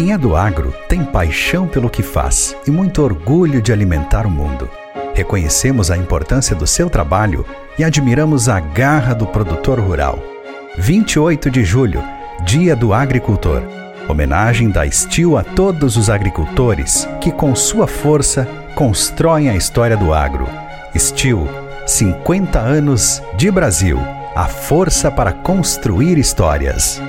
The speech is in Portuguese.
Quem é do agro tem paixão pelo que faz e muito orgulho de alimentar o mundo. Reconhecemos a importância do seu trabalho e admiramos a garra do produtor rural. 28 de julho, Dia do Agricultor. Homenagem da Estil a todos os agricultores que, com sua força, constroem a história do agro. Estil, 50 anos de Brasil. A força para construir histórias.